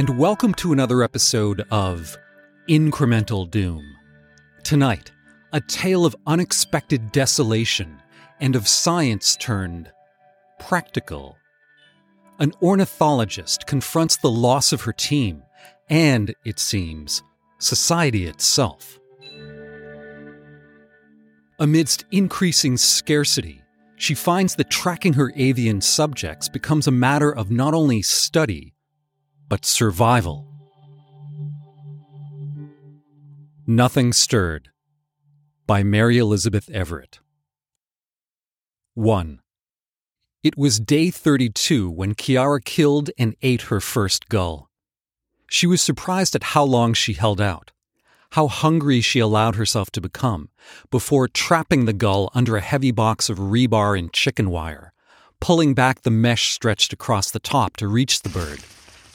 And welcome to another episode of Incremental Doom. Tonight, a tale of unexpected desolation and of science turned practical. An ornithologist confronts the loss of her team and, it seems, society itself. Amidst increasing scarcity, she finds that tracking her avian subjects becomes a matter of not only study, but survival. Nothing Stirred by Mary Elizabeth Everett. 1. It was day 32 when Kiara killed and ate her first gull. She was surprised at how long she held out, how hungry she allowed herself to become, before trapping the gull under a heavy box of rebar and chicken wire, pulling back the mesh stretched across the top to reach the bird,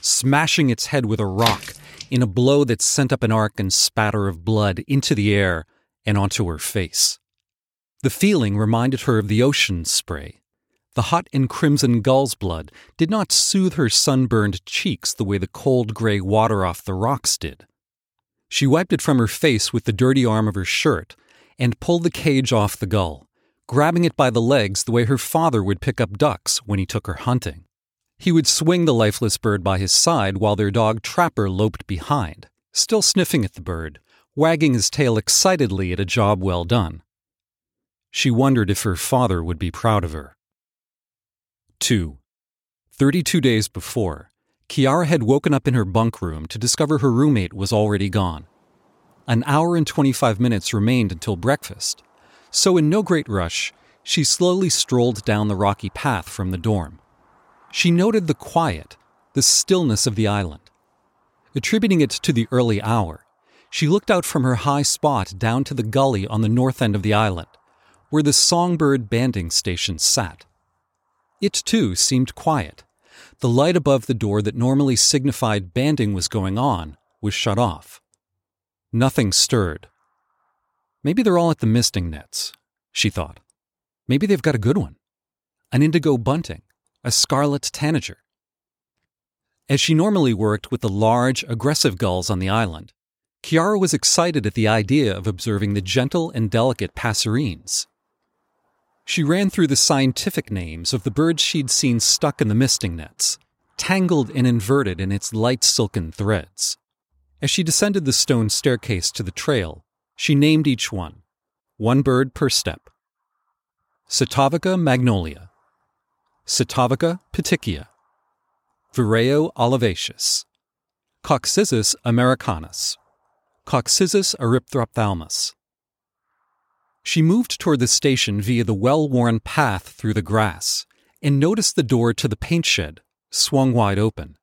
smashing its head with a rock in a blow that sent up an arc and spatter of blood into the air and onto her face. The feeling reminded her of the ocean spray the hot and crimson gull's blood did not soothe her sunburned cheeks the way the cold gray water off the rocks did. She wiped it from her face with the dirty arm of her shirt and pulled the cage off the gull, grabbing it by the legs the way her father would pick up ducks when he took her hunting. He would swing the lifeless bird by his side while their dog Trapper loped behind, still sniffing at the bird, wagging his tail excitedly at a job well done. She wondered if her father would be proud of her. 2. 32 days before, Kiara had woken up in her bunk room to discover her roommate was already gone. An hour and 25 minutes remained until breakfast, so in no great rush, she slowly strolled down the rocky path from the dorm. She noted the quiet, the stillness of the island. Attributing it to the early hour, she looked out from her high spot down to the gully on the north end of the island, where the songbird banding station sat. It too seemed quiet. The light above the door that normally signified banding was going on was shut off. Nothing stirred. Maybe they're all at the misting nets, she thought. Maybe they've got a good one an indigo bunting, a scarlet tanager. As she normally worked with the large, aggressive gulls on the island, Kiara was excited at the idea of observing the gentle and delicate passerines. She ran through the scientific names of the birds she'd seen stuck in the misting nets, tangled and inverted in its light silken threads. As she descended the stone staircase to the trail, she named each one, one bird per step. Setophaga magnolia, Setophaga petechia, Vireo olivaceus, Coccyzus americanus, Coccyzus erythrophthalmus, she moved toward the station via the well worn path through the grass and noticed the door to the paint shed swung wide open.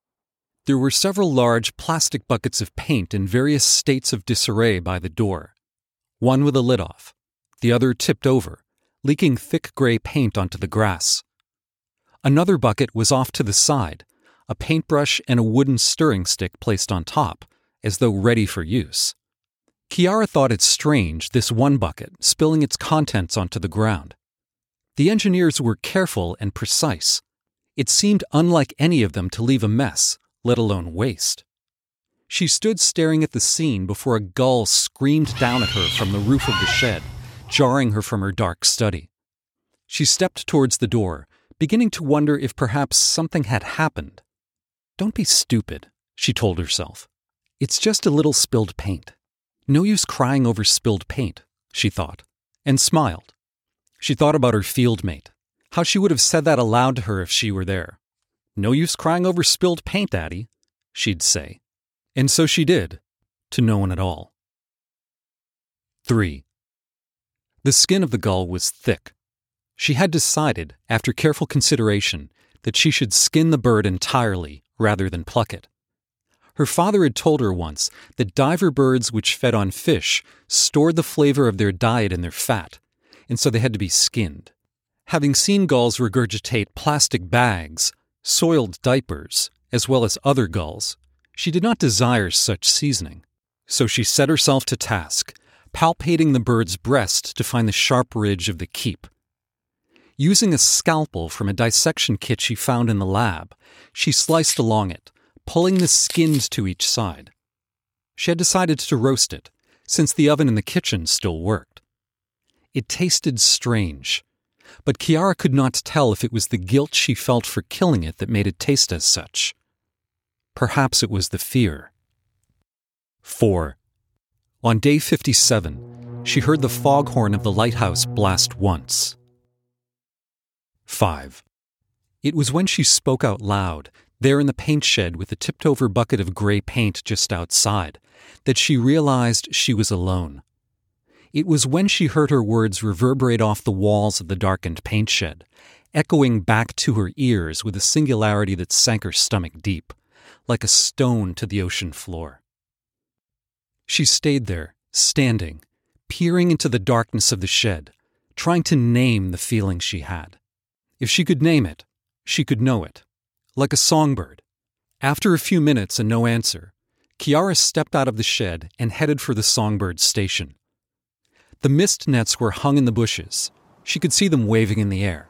There were several large plastic buckets of paint in various states of disarray by the door, one with a lid off, the other tipped over, leaking thick gray paint onto the grass. Another bucket was off to the side, a paintbrush and a wooden stirring stick placed on top, as though ready for use. Kiara thought it strange, this one bucket spilling its contents onto the ground. The engineers were careful and precise. It seemed unlike any of them to leave a mess, let alone waste. She stood staring at the scene before a gull screamed down at her from the roof of the shed, jarring her from her dark study. She stepped towards the door, beginning to wonder if perhaps something had happened. Don't be stupid, she told herself. It's just a little spilled paint. No use crying over spilled paint, she thought, and smiled. She thought about her field mate, how she would have said that aloud to her if she were there. No use crying over spilled paint, Addie, she'd say. And so she did, to no one at all. 3. The skin of the gull was thick. She had decided, after careful consideration, that she should skin the bird entirely rather than pluck it. Her father had told her once that diver birds which fed on fish stored the flavor of their diet in their fat, and so they had to be skinned. Having seen gulls regurgitate plastic bags, soiled diapers, as well as other gulls, she did not desire such seasoning. So she set herself to task, palpating the bird's breast to find the sharp ridge of the keel. Using a scalpel from a dissection kit she found in the lab, she sliced along it, pulling the skins to each side. She had decided to roast it, since the oven in the kitchen still worked. It tasted strange, but Kiara could not tell if it was the guilt she felt for killing it that made it taste as such. Perhaps it was the fear. 4. On day 57, she heard the foghorn of the lighthouse blast once. 5. It was when she spoke out loud, there in the paint shed with the tipped over bucket of gray paint just outside, that she realized she was alone. It was when she heard her words reverberate off the walls of the darkened paint shed, echoing back to her ears with a singularity that sank her stomach deep, like a stone to the ocean floor. She stayed there, standing, peering into the darkness of the shed, trying to name the feeling she had. If she could name it, she could know it, like a songbird. After a few minutes and no answer, Kiara stepped out of the shed and headed for the songbird station. The mist nets were hung in the bushes. She could see them waving in the air.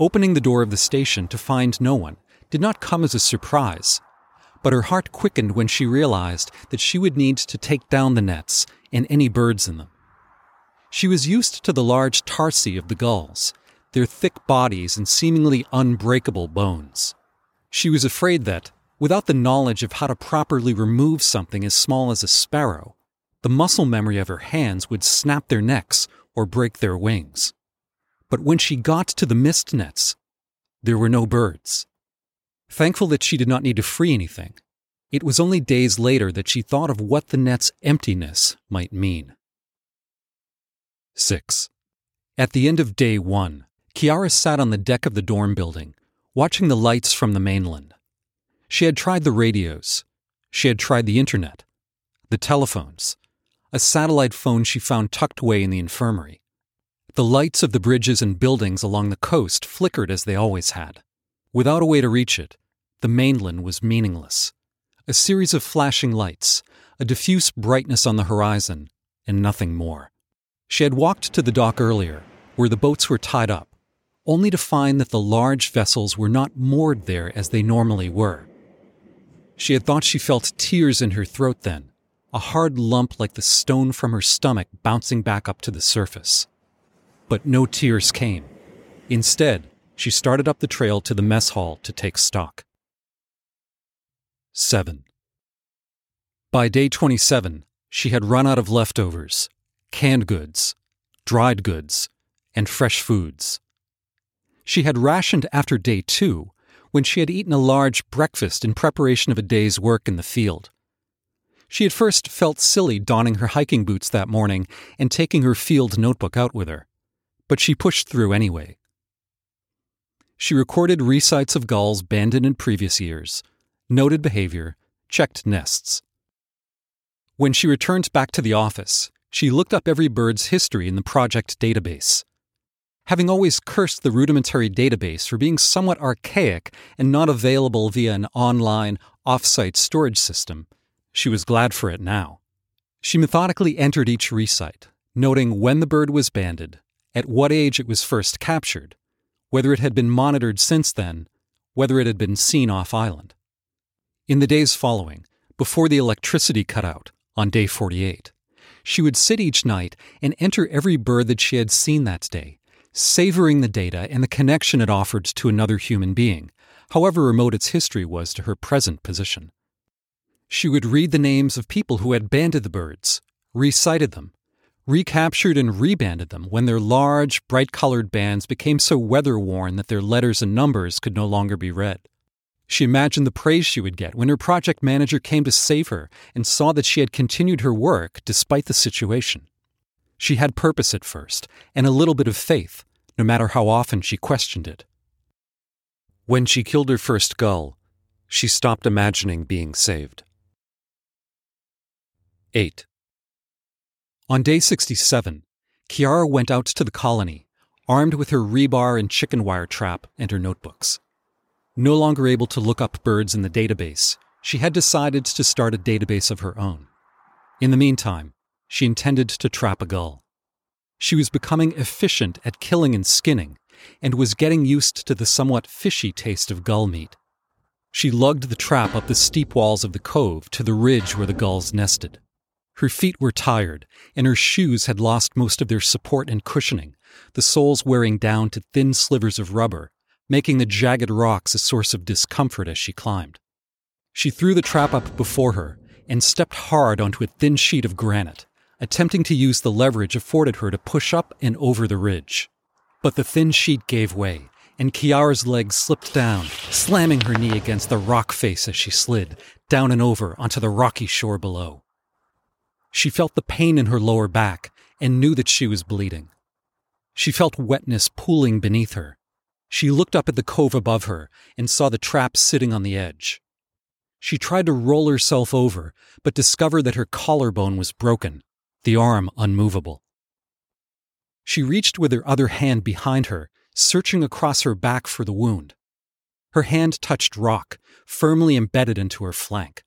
Opening the door of the station to find no one did not come as a surprise, but her heart quickened when she realized that she would need to take down the nets and any birds in them. She was used to the large tarsi of the gulls, their thick bodies and seemingly unbreakable bones. She was afraid that, without the knowledge of how to properly remove something as small as a sparrow, the muscle memory of her hands would snap their necks or break their wings. But when she got to the mist nets, there were no birds. Thankful that she did not need to free anything, it was only days later that she thought of what the net's emptiness might mean. 6. At the end of day one, Kiara sat on the deck of the dorm building, watching the lights from the mainland. She had tried the radios. She had tried the internet, the telephones, a satellite phone she found tucked away in the infirmary. The lights of the bridges and buildings along the coast flickered as they always had. Without a way to reach it, the mainland was meaningless. A series of flashing lights, a diffuse brightness on the horizon, and nothing more. She had walked to the dock earlier, where the boats were tied up, only to find that the large vessels were not moored there as they normally were. She had thought she felt tears in her throat then, a hard lump like the stone from her stomach bouncing back up to the surface. But no tears came. Instead, she started up the trail to the mess hall to take stock. 7. By day 27, she had run out of leftovers, canned goods, dried goods, and fresh foods. She had rationed after day two, when she had eaten a large breakfast in preparation of a day's work in the field. She had first felt silly donning her hiking boots that morning and taking her field notebook out with her, but she pushed through anyway. She recorded resights of gulls banded in previous years, noted behavior, checked nests. When she returned back to the office, she looked up every bird's history in the project database. Having always cursed the rudimentary database for being somewhat archaic and not available via an online, off site storage system, she was glad for it now. She methodically entered each resight, noting when the bird was banded, at what age it was first captured, whether it had been monitored since then, whether it had been seen off island. In the days following, before the electricity cut out, on day 48, she would sit each night and enter every bird that she had seen that day, savoring the data and the connection it offered to another human being, however remote its history was to her present position. She would read the names of people who had banded the birds, resighted them, recaptured and rebanded them when their large, bright colored bands became so weather worn that their letters and numbers could no longer be read. She imagined the praise she would get when her project manager came to save her and saw that she had continued her work despite the situation. She had purpose at first, and a little bit of faith, no matter how often she questioned it. When she killed her first gull, she stopped imagining being saved. 8. On day 67, Kiara went out to the colony, armed with her rebar and chicken wire trap and her notebooks. No longer able to look up birds in the database, she had decided to start a database of her own. In the meantime, she intended to trap a gull. She was becoming efficient at killing and skinning, and was getting used to the somewhat fishy taste of gull meat. She lugged the trap up the steep walls of the cove to the ridge where the gulls nested. Her feet were tired, and her shoes had lost most of their support and cushioning, the soles wearing down to thin slivers of rubber, making the jagged rocks a source of discomfort as she climbed. She threw the trap up before her and stepped hard onto a thin sheet of granite, attempting to use the leverage afforded her to push up and over the ridge. But the thin sheet gave way, and Kiara's legs slipped down, slamming her knee against the rock face as she slid, down and over onto the rocky shore below. She felt the pain in her lower back and knew that she was bleeding. She felt wetness pooling beneath her. She looked up at the cove above her and saw the trap sitting on the edge. She tried to roll herself over, but discovered that her collarbone was broken, the arm unmovable. She reached with her other hand behind her, searching across her back for the wound. Her hand touched rock, firmly embedded into her flank.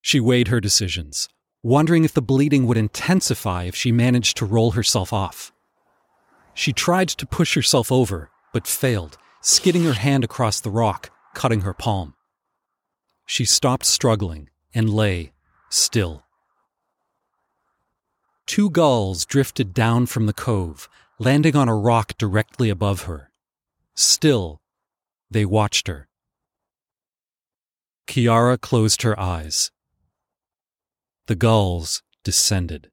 She weighed her decisions, wondering if the bleeding would intensify if she managed to roll herself off. She tried to push herself over, but failed, skidding her hand across the rock, cutting her palm. She stopped struggling and lay, still. Two gulls drifted down from the cove, landing on a rock directly above her. Still, they watched her. Kiara closed her eyes. The gulls descended.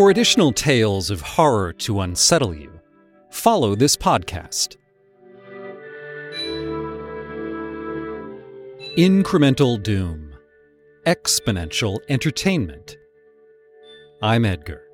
For additional tales of horror to unsettle you, follow this podcast. Incremental Doom Exponential Entertainment. I'm Edgar.